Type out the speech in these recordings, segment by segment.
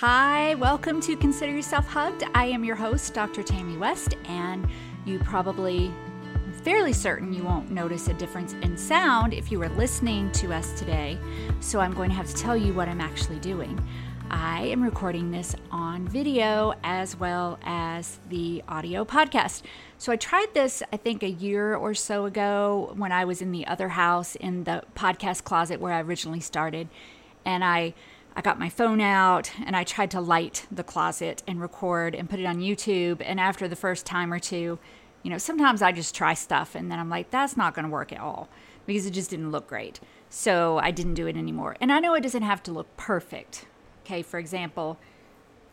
Hi, welcome to Consider Yourself Hugged. I am your host, Dr. Tammy West, and you probably fairly certain you won't notice a difference in sound if you were listening to us today. So I'm going to have to tell you what I'm actually doing. I am recording this on video as well as the audio podcast. So I tried this, I think, a year or so ago when I was in the other house in the podcast closet where I originally started. And I I got my phone out and I tried to light the closet and record and put it on YouTube. And after the first time or two, you know, sometimes I just try stuff and then I'm like, that's not going to work at all because it just didn't look great. So I didn't do it anymore. And I know it doesn't have to look perfect. Okay, for example,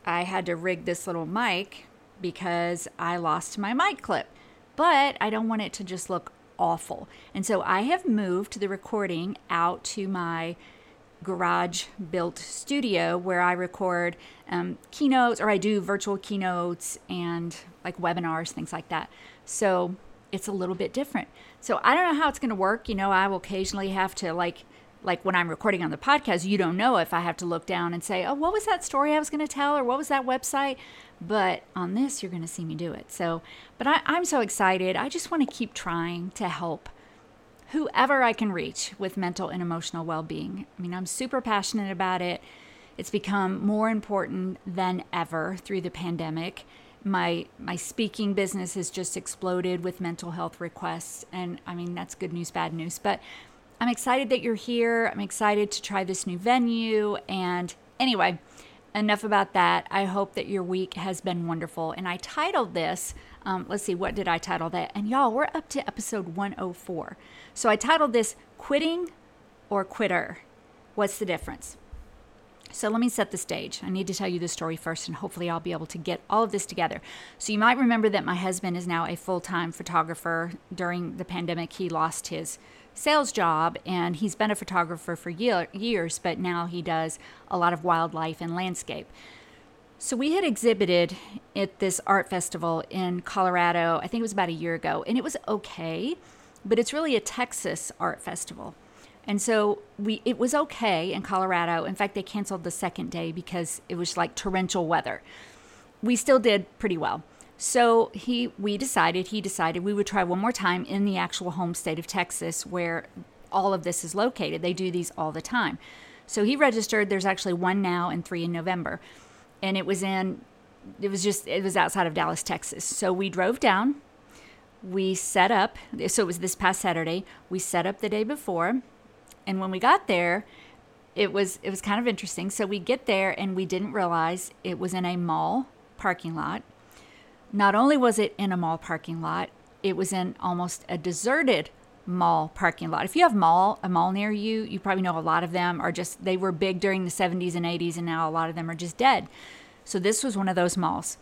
I had to rig this little mic because I lost my mic clip, but I don't want it to just look awful. And so I have moved the recording out to my garage built studio where I record um, keynotes or I do virtual keynotes and like webinars, things like that. So it's a little bit different. So I don't know how it's going to work. You know, I will occasionally have to like like when I'm recording on the podcast, you don't know if I have to look down and say, "Oh, what was that story I was going to tell?" or "What was that website?" But on this, you're going to see me do it. So, but I, I'm so excited. I just want to keep trying to help whoever I can reach with mental and emotional well being. I mean, I'm super passionate about it. It's become more important than ever through the pandemic. My my speaking business has just exploded with mental health requests and I mean that's good news bad news but I'm excited that you're here. I'm excited to try this new venue and anyway, enough about that. I hope that your week has been wonderful and I titled this um, let's see, what did I title that? And y'all, we're up to episode 104. So I titled this Quitting or Quitter. What's the difference? So let me set the stage. I need to tell you the story first, and hopefully, I'll be able to get all of this together. So, you might remember that my husband is now a full time photographer. During the pandemic, he lost his sales job, and he's been a photographer for year, years, but now he does a lot of wildlife and landscape. So we had exhibited at this art festival in Colorado, I think it was about a year ago, and it was okay, but it's really a Texas art festival. And so we it was okay in Colorado. In fact, they canceled the second day because it was like torrential weather. We still did pretty well. So he we decided he decided we would try one more time in the actual home state of Texas where all of this is located. They do these all the time. So he registered there's actually one now and 3 in November and it was in it was just it was outside of Dallas, Texas. So we drove down. We set up. So it was this past Saturday. We set up the day before, and when we got there, it was it was kind of interesting. So we get there and we didn't realize it was in a mall parking lot. Not only was it in a mall parking lot, it was in almost a deserted mall parking lot. If you have mall a mall near you, you probably know a lot of them are just they were big during the 70s and 80s and now a lot of them are just dead. So this was one of those malls.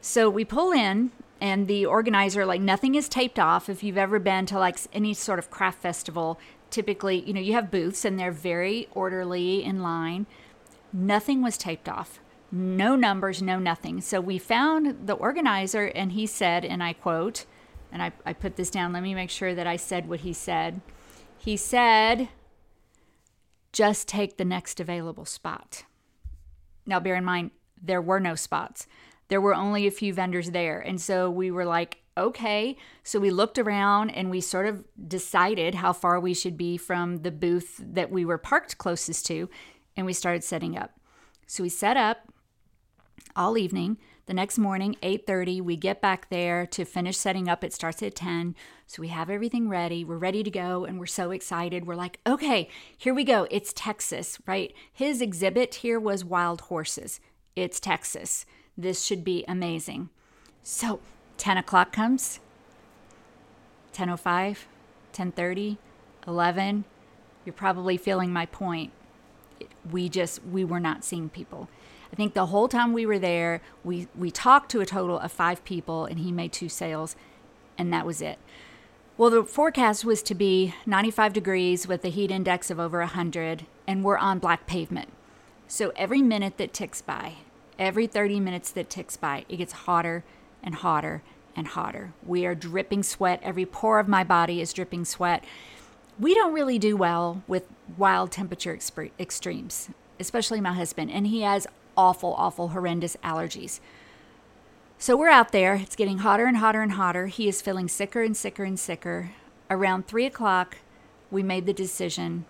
So we pull in and the organizer like nothing is taped off if you've ever been to like any sort of craft festival typically you know you have booths and they're very orderly in line nothing was taped off no numbers no nothing so we found the organizer and he said and i quote and I, I put this down. Let me make sure that I said what he said. He said, just take the next available spot. Now, bear in mind, there were no spots. There were only a few vendors there. And so we were like, okay. So we looked around and we sort of decided how far we should be from the booth that we were parked closest to. And we started setting up. So we set up all evening. The next morning, 8:30, we get back there to finish setting up. It starts at 10. So we have everything ready. We're ready to go and we're so excited. We're like, "Okay, here we go. It's Texas, right? His exhibit here was wild horses. It's Texas. This should be amazing." So 10 o'clock comes, 10.05, 10.30, 11. You're probably feeling my point. We just, we were not seeing people. I think the whole time we were there, we, we talked to a total of five people and he made two sales, and that was it. Well, the forecast was to be 95 degrees with a heat index of over 100, and we're on black pavement. So every minute that ticks by, every 30 minutes that ticks by, it gets hotter and hotter and hotter. We are dripping sweat. Every pore of my body is dripping sweat. We don't really do well with wild temperature extremes, especially my husband. And he has awful, awful, horrendous allergies. So we're out there. It's getting hotter and hotter and hotter. He is feeling sicker and sicker and sicker. Around three o'clock, we made the decision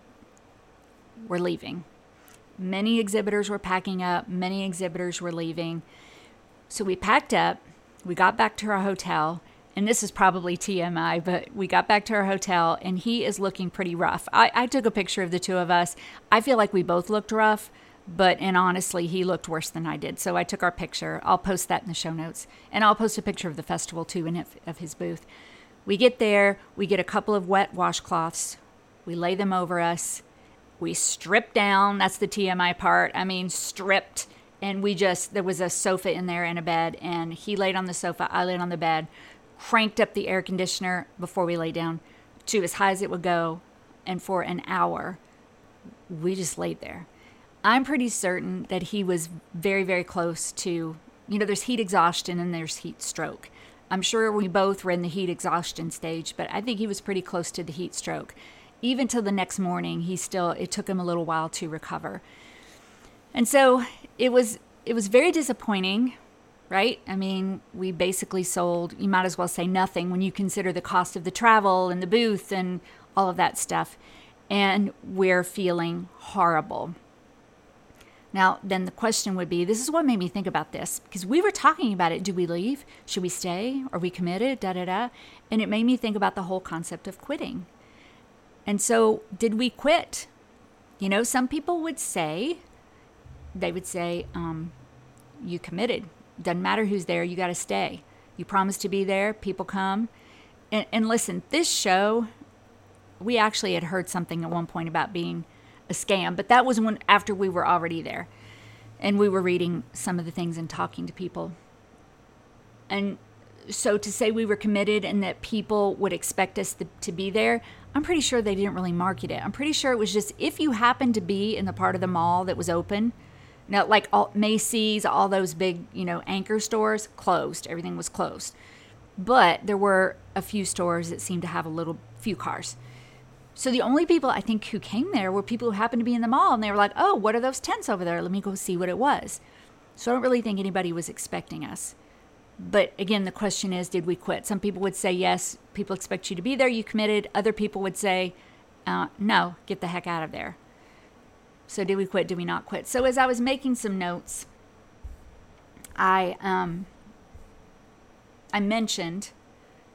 we're leaving. Many exhibitors were packing up, many exhibitors were leaving. So we packed up, we got back to our hotel, and this is probably TMI, but we got back to our hotel and he is looking pretty rough. I, I took a picture of the two of us. I feel like we both looked rough, but and honestly, he looked worse than I did. So I took our picture. I'll post that in the show notes, and I'll post a picture of the festival too, and of his booth. We get there, we get a couple of wet washcloths, we lay them over us, we strip down. That's the TMI part. I mean, stripped. And we just, there was a sofa in there and a bed, and he laid on the sofa, I laid on the bed, cranked up the air conditioner before we lay down to as high as it would go. And for an hour, we just laid there. I'm pretty certain that he was very, very close to, you know, there's heat exhaustion and there's heat stroke. I'm sure we both were in the heat exhaustion stage, but I think he was pretty close to the heat stroke. Even till the next morning, he still, it took him a little while to recover. And so it was, it was very disappointing right? I mean, we basically sold, you might as well say nothing when you consider the cost of the travel and the booth and all of that stuff. And we're feeling horrible. Now, then the question would be this is what made me think about this because we were talking about it. Do we leave? Should we stay? Are we committed? Da da da. And it made me think about the whole concept of quitting. And so, did we quit? You know, some people would say, they would say, um, you committed. Doesn't matter who's there, you got to stay. You promise to be there, people come. And, and listen, this show, we actually had heard something at one point about being a scam, but that was when after we were already there. And we were reading some of the things and talking to people. And so to say we were committed and that people would expect us to, to, be there, I'm pretty sure they didn't really market it. I'm pretty sure it was just if you happened to be in the part of the mall that was open, now, like all, Macy's, all those big, you know, anchor stores closed. Everything was closed. But there were a few stores that seemed to have a little few cars. So the only people I think who came there were people who happened to be in the mall and they were like, "Oh, what are those tents over there? Let me go see what it was." So I don't really think anybody was expecting us. But again, the question is, did we quit? Some people would say yes. People expect you to be there. You committed. Other people would say, uh, no, get the heck out of there. So, did we quit? Did we not quit? So, as I was making some notes, I um, I mentioned,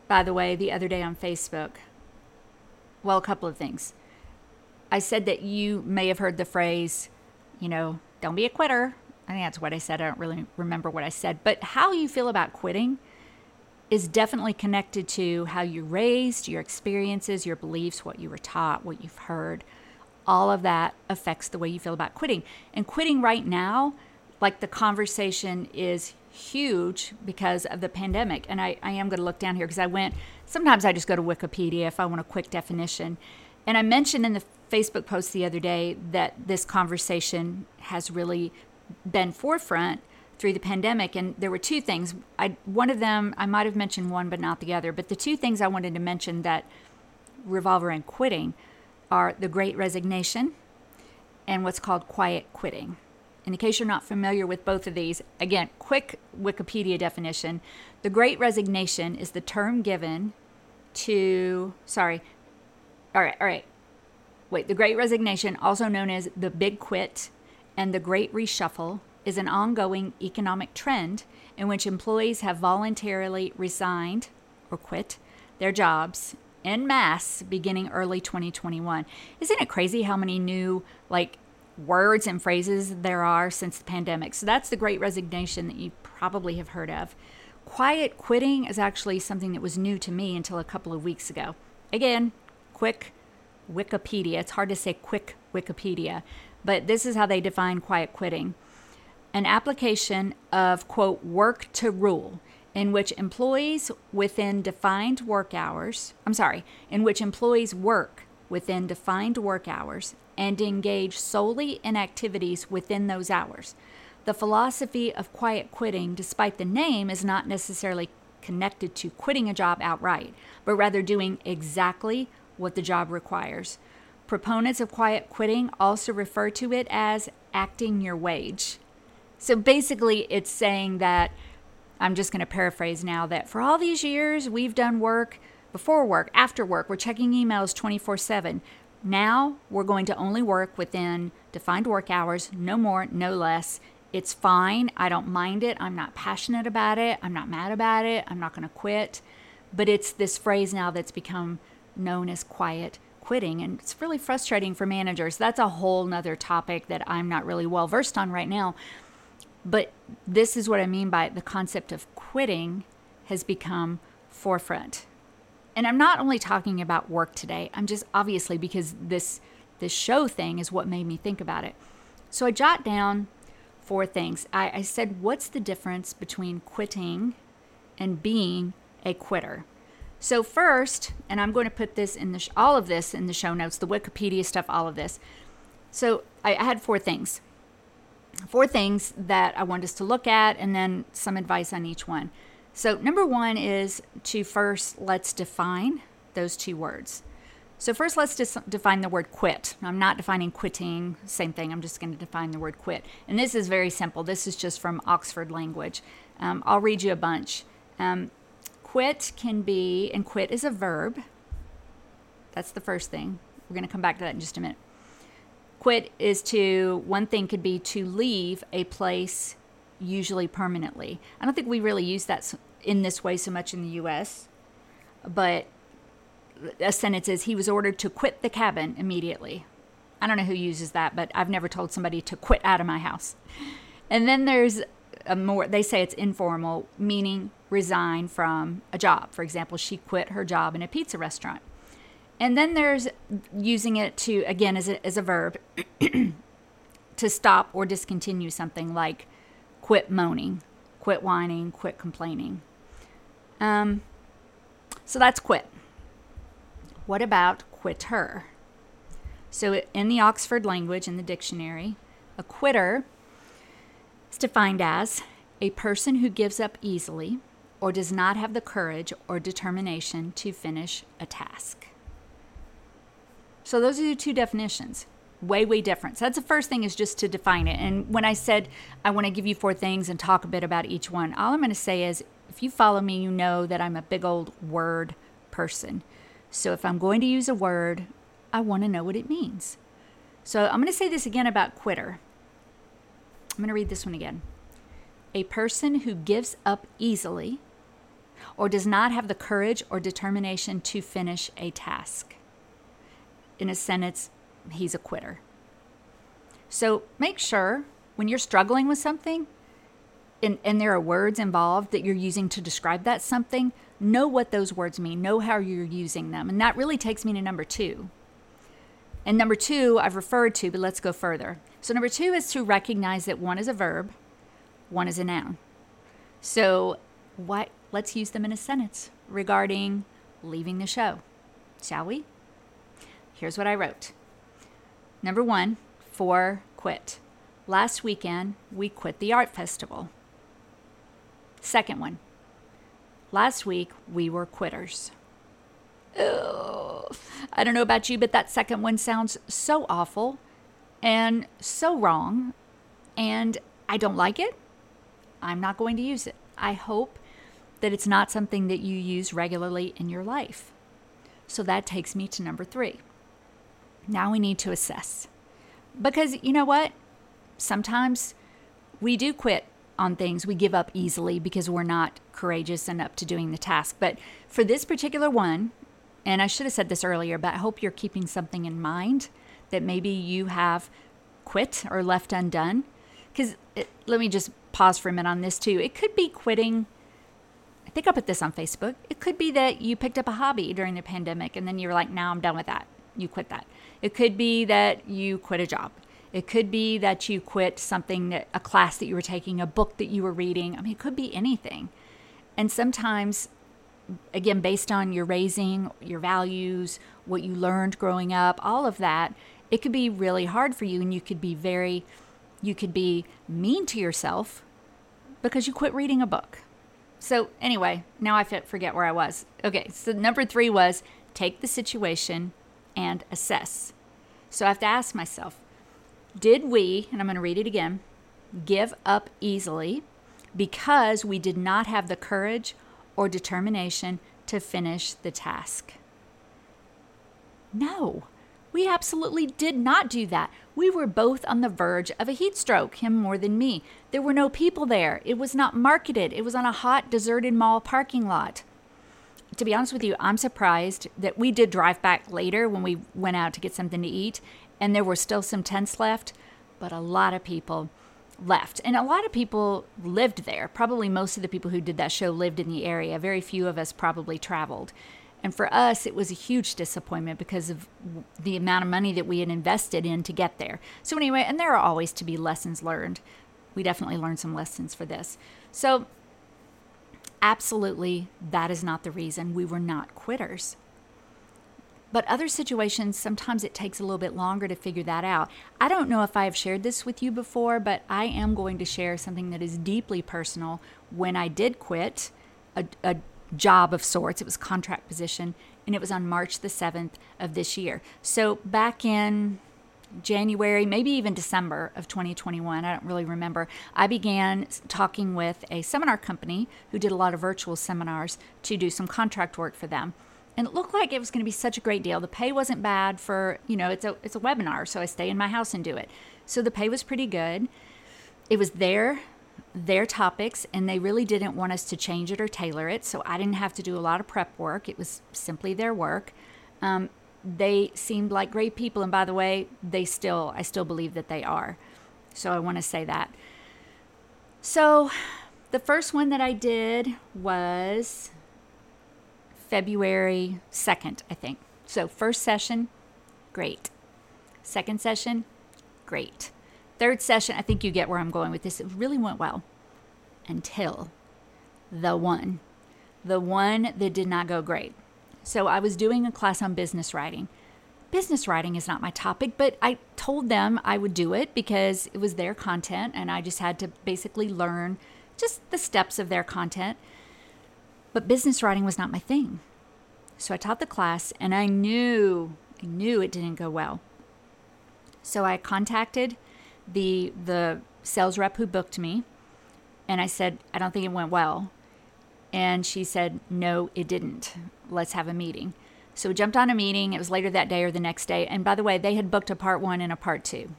by the way, the other day on Facebook. Well, a couple of things. I said that you may have heard the phrase, you know, don't be a quitter. I think that's what I said. I don't really remember what I said. But how you feel about quitting is definitely connected to how you're raised, your experiences, your beliefs, what you were taught, what you've heard all of that affects the way you feel about quitting. And quitting right now, like the conversation is huge because of the pandemic. And I, I am going to look down here because I went, sometimes I just go to Wikipedia if I want a quick definition. And I mentioned in the Facebook post the other day that this conversation has really been forefront through the pandemic and there were two things i one of them i might have mentioned one but not the other but the two things i wanted to mention that revolve around quitting are the Great Resignation and what's called quiet quitting. In case you're not familiar with both of these, again, quick Wikipedia definition the Great Resignation is the term given to, sorry, all right, all right. Wait, the Great Resignation, also known as the Big Quit and the Great Reshuffle, is an ongoing economic trend in which employees have voluntarily resigned or quit their jobs en masse beginning early 2021. Isn't it crazy how many new like words and phrases there are since the pandemic? So that's the great resignation that you probably have heard of. Quiet quitting is actually something that was new to me until a couple of weeks ago. Again, quick Wikipedia. It's hard to say quick Wikipedia, but this is how they define quiet quitting an application of, quote, work to rule in which employees within defined work hours, I'm sorry, in which employees work within defined work hours and engage solely in activities within those hours. The philosophy of quiet quitting, despite the name, is not necessarily connected to quitting a job outright, but rather doing exactly what the job requires. Proponents of quiet quitting also refer to it as acting your wage. So basically, it's saying that I'm just going to paraphrase now that for all these years we've done work before work, after work, we're checking emails 24 7. Now we're going to only work within defined work hours, no more, no less. It's fine. I don't mind it. I'm not passionate about it. I'm not mad about it. I'm not going to quit. But it's this phrase now that's become known as quiet quitting. And it's really frustrating for managers. That's a whole nother topic that I'm not really well versed on right now. But this is what I mean by the concept of quitting has become forefront. And I'm not only talking about work today. I'm just obviously because this this show thing is what made me think about it. So I jot down four things. I, I said, what's the difference between quitting and being a quitter? So first, and I'm going to put this in the sh- all of this in the show notes, the Wikipedia stuff, all of this. So I, I had four things four things that I want us to look at and then some advice on each one. So, number one is to first let's define those two words. So, first, let's dis- define the word quit. I'm not defining quitting, same thing. I'm just going to define the word quit. And this is very simple. This is just from Oxford Language. Um, I'll read you a bunch. Um, quit can be, and quit is a verb. That's the first thing. We're going to come back to that in just a minute. Quit is to, one thing could be to leave a place usually permanently. I don't think we really use that in this way so much in the US, but a sentence is he was ordered to quit the cabin immediately. I don't know who uses that, but I've never told somebody to quit out of my house. And then there's a more, they say it's informal, meaning resign from a job. For example, she quit her job in a pizza restaurant. And then there's using it to, again, as a, as a verb, to stop or discontinue something like quit moaning, quit whining, quit complaining. Um, so that's quit. What about quitter? So, in the Oxford language, in the dictionary, a quitter is defined as a person who gives up easily or does not have the courage or determination to finish a task. So those are the two definitions. Way, way different. So that's the first thing is just to define it. And when I said I want to give you four things and talk a bit about each one, all I'm going to say is if you follow me, you know that I'm a big old word person. So if I'm going to use a word, I want to know what it means. So I'm going to say this again about quitter. I'm going to read this one again. A person who gives up easily or does not have the courage or determination to finish a task in a sentence, he's a quitter. So make sure when you're struggling with something and, and there are words involved that you're using to describe that something, know what those words mean, know how you're using them. And that really takes me to number two. And number two, I've referred to, but let's go further. So, number two is to recognize that one is a verb, one is a noun. So, what, let's use them in a sentence regarding leaving the show, shall we? Here's what I wrote. Number one, for quit. Last weekend, we quit the art festival. Second one, last week, we were quitters. Ugh. I don't know about you, but that second one sounds so awful and so wrong, and I don't like it. I'm not going to use it. I hope that it's not something that you use regularly in your life. So that takes me to number three. Now we need to assess. Because you know what? Sometimes we do quit on things. We give up easily because we're not courageous and up to doing the task. But for this particular one, and I should have said this earlier, but I hope you're keeping something in mind that maybe you have quit or left undone. Because let me just pause for a minute on this too. It could be quitting. I think I put this on Facebook. It could be that you picked up a hobby during the pandemic and then you're like, now I'm done with that. You quit that. It could be that you quit a job. It could be that you quit something, a class that you were taking, a book that you were reading. I mean, it could be anything. And sometimes, again, based on your raising, your values, what you learned growing up, all of that, it could be really hard for you. And you could be very, you could be mean to yourself because you quit reading a book. So, anyway, now I forget where I was. Okay, so number three was take the situation and assess. So I have to ask myself did we, and I'm going to read it again, give up easily because we did not have the courage or determination to finish the task. No, we absolutely did not do that. We were both on the verge of a heat stroke, him more than me. There were no people there. It was not marketed. It was on a hot, deserted mall parking lot. To be honest with you, I'm surprised that we did drive back later when we went out to get something to eat, and there were still some tents left, but a lot of people left. And a lot of people lived there. Probably most of the people who did that show lived in the area. Very few of us probably traveled. And for us, it was a huge disappointment because of the amount of money that we had invested in to get there. So, anyway, and there are always to be lessons learned. We definitely learned some lessons for this. So, absolutely, that is not the reason we were not quitters. But other situations, sometimes it takes a little bit longer to figure that out. I don't know if I have shared this with you before, but I am going to share something that is deeply personal. When I did quit a, a job of sorts. It was contract position, and it was on March the 7th of this year. So back in January, maybe even December of 2021, I don't really remember, I began talking with a seminar company who did a lot of virtual seminars to do some contract work for them. And it looked like it was going to be such a great deal. The pay wasn't bad for, you know, it's a it's a webinar, so I stay in my house and do it. So the pay was pretty good. It was their their topics and they really didn't want us to change it or tailor it. So I didn't have to do a lot of prep work. It was simply their work. Um, they seemed like great people. And by the way, they still, I still believe that they are. So I want to say that. So the first one that I did was February 2nd, I think. So first session, great. Second session, great. Third session, I think you get where I'm going with this. It really went well until the one, the one that did not go great. So I was doing a class on business writing. Business writing is not my topic, but I told them I would do it because it was their content and I just had to basically learn just the steps of their content. But business writing was not my thing. So I taught the class and I knew, I knew it didn't go well. So I contacted the the sales rep who booked me and I said, I don't think it went well. And she said, No, it didn't. Let's have a meeting. So we jumped on a meeting. It was later that day or the next day. And by the way, they had booked a part one and a part two.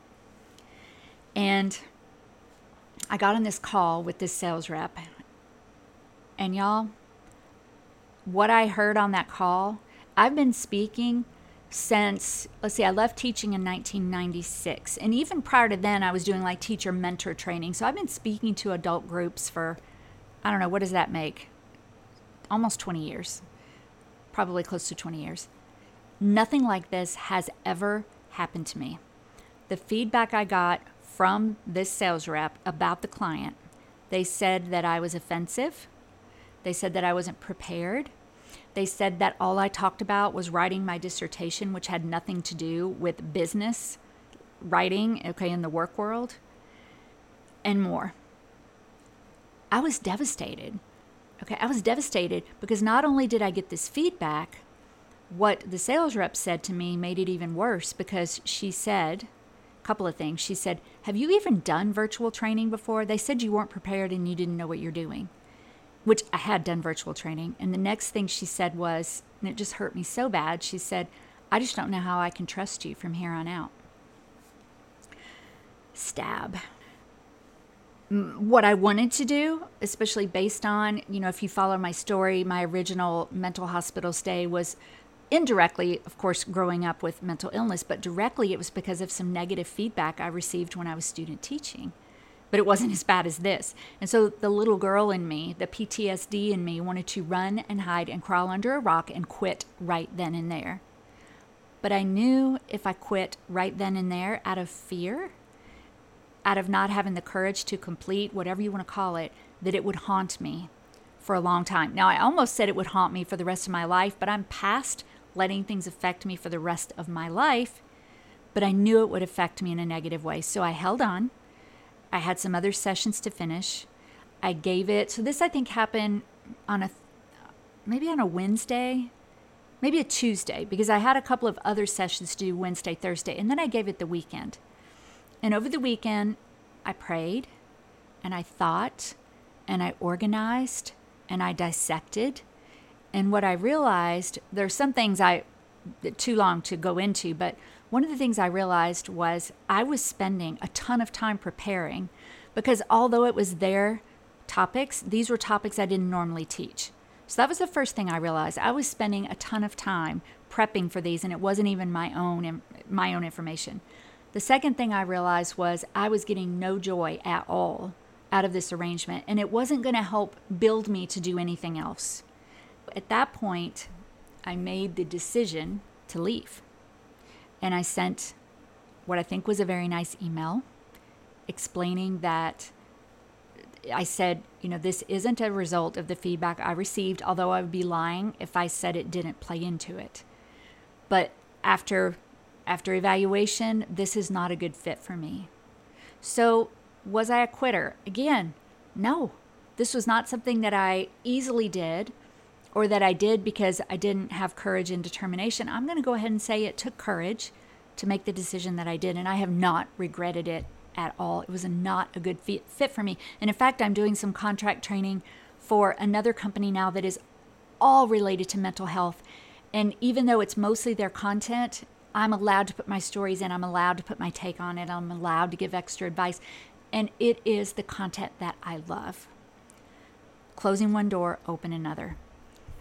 And I got on this call with this sales rep. And y'all, what I heard on that call, I've been speaking since let's see i left teaching in 1996 and even prior to then i was doing like teacher mentor training. So i've been speaking to adult groups for i don't know what does that make? Almost 20 years. Probably close to 20 years. Nothing like this has ever happened to me. The feedback i got from this sales rep about the client they said that i was offensive they said that i wasn't prepared they said that all I talked about was writing my dissertation, which had nothing to do with business writing, okay, in the work world, and more. I was devastated. Okay, I was devastated because not only did I get this feedback, what the sales rep said to me made it even worse because she said a couple of things. She said, Have you even done virtual training before? They said you weren't prepared and you didn't know what you're doing which I had done virtual training. And the next thing she said was, and it just hurt me so bad, she said, I just don't know how I can trust you from here on out. Stab. What I wanted to do, especially based on, you know, if you follow my story, my original mental hospital stay was indirectly, of course, growing up with mental illness, but directly it was because of some negative feedback I received when I was student teaching but it wasn't as bad as this. And so the little girl in me, the PTSD in me, wanted to run and hide and crawl under a rock and quit right then and there. But I knew if I quit right then and there out of fear, out of not having the courage to complete whatever you want to call it, that it would haunt me for a long time. Now, I almost said it would haunt me for the rest of my life, but I'm past letting things affect me for the rest of my life. But I knew it would affect me in a negative way. So I held on. I had some other sessions to finish. I gave it, so this I think happened on a maybe on a Wednesday, maybe a Tuesday, because I had a couple of other sessions to do Wednesday, Thursday, and then I gave it the weekend. And over the weekend, I prayed, and I thought and I organized and I dissected. And what I realized, there's some things I, too long to go into, but one of the things I realized was I was spending a ton of time preparing because although it was their topics, these were topics I didn't normally teach. So that was the first thing I realized. I was spending a ton of time prepping for these and it wasn't even my own my own information. The second thing I realized was I was getting no joy at all out of this arrangement and it wasn't going to help build me to do anything else. At that point, I made the decision to leave. And I sent what I think was a very nice email explaining that I said, you know, this isn't a result of the feedback I received, although I would be lying if I said it didn't play into it. But after after evaluation, this is not a good fit for me. So, was I a quitter? Again, no. This was not something that I easily did or that I did because I didn't have courage and determination. I'm going to go ahead and say it took courage to make the decision that I did, and I have not regretted it at all. It was not a good fit for me. And in fact, I'm doing some contract training for another company now that is all related to mental health. And even though it's mostly their content, I'm allowed to put my stories in, I'm allowed to put my take on it, I'm allowed to give extra advice. And it is the content that I love. Closing one door, open another.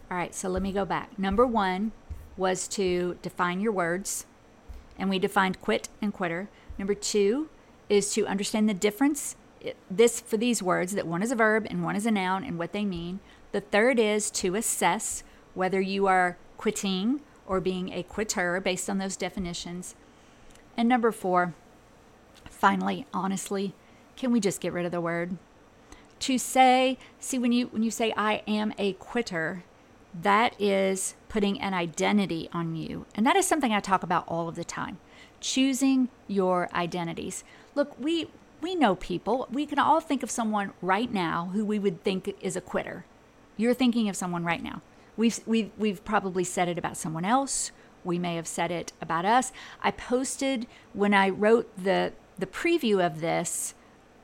All right, so let me go back. Number one was to define your words, and we defined quit and quitter. Number two is to understand the difference this for these words that one is a verb and one is a noun and what they mean. The third is to assess whether you are quitting or being a quitter based on those definitions. And number 4, finally, honestly, can we just get rid of the word? To say, see when you when you say I am a quitter, that is putting an identity on you. And that is something I talk about all of the time. Choosing your identities. Look, we we know people. We can all think of someone right now who we would think is a quitter. You're thinking of someone right now. We've we've we've probably said it about someone else. We may have said it about us. I posted when I wrote the the preview of this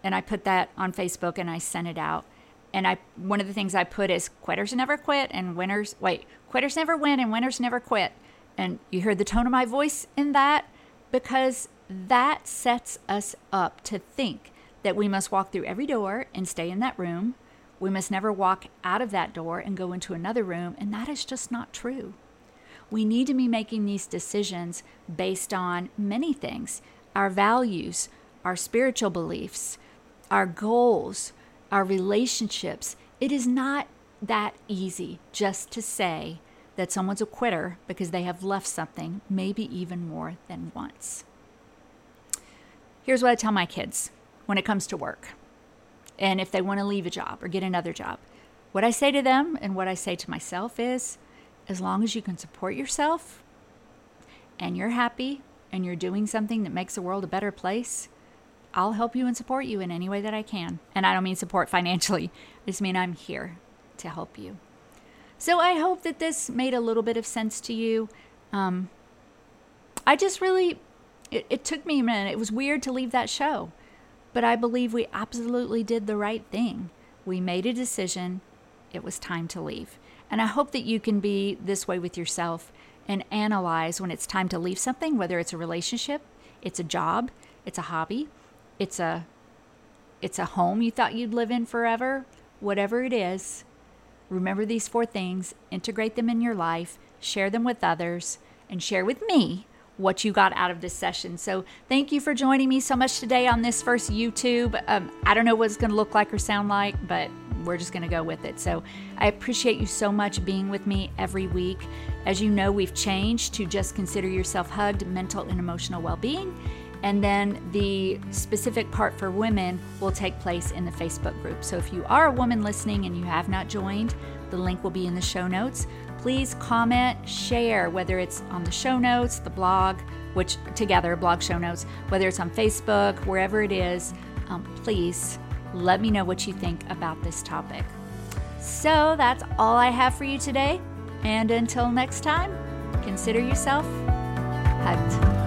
and I put that on Facebook and I sent it out. And I one of the things I put is quitters never quit and winners wait, quitters never win and winners never quit. And you heard the tone of my voice in that because that sets us up to think that we must walk through every door and stay in that room. We must never walk out of that door and go into another room, and that is just not true. We need to be making these decisions based on many things our values, our spiritual beliefs, our goals, our relationships. It is not that easy just to say that someone's a quitter because they have left something, maybe even more than once. Here's what I tell my kids when it comes to work and if they want to leave a job or get another job. What I say to them and what I say to myself is as long as you can support yourself and you're happy and you're doing something that makes the world a better place, I'll help you and support you in any way that I can. And I don't mean support financially, I just mean I'm here to help you. So I hope that this made a little bit of sense to you. Um, I just really it, it took me a minute. It was weird to leave that show, but I believe we absolutely did the right thing. We made a decision. It was time to leave. And I hope that you can be this way with yourself and analyze when it's time to leave something, whether it's a relationship, it's a job, it's a hobby, it's a it's a home you thought you'd live in forever, whatever it is. Remember these four things, integrate them in your life, share them with others, and share with me what you got out of this session. So, thank you for joining me so much today on this first YouTube. Um, I don't know what it's going to look like or sound like, but we're just going to go with it. So, I appreciate you so much being with me every week. As you know, we've changed to just consider yourself hugged mental and emotional well being. And then the specific part for women will take place in the Facebook group. So if you are a woman listening and you have not joined, the link will be in the show notes please comment, share, whether it's on the show notes, the blog, which together, blog show notes, whether it's on Facebook, wherever it is, um, please let me know what you think about this topic. So that's all I have for you today. And until next time, consider yourself hugged.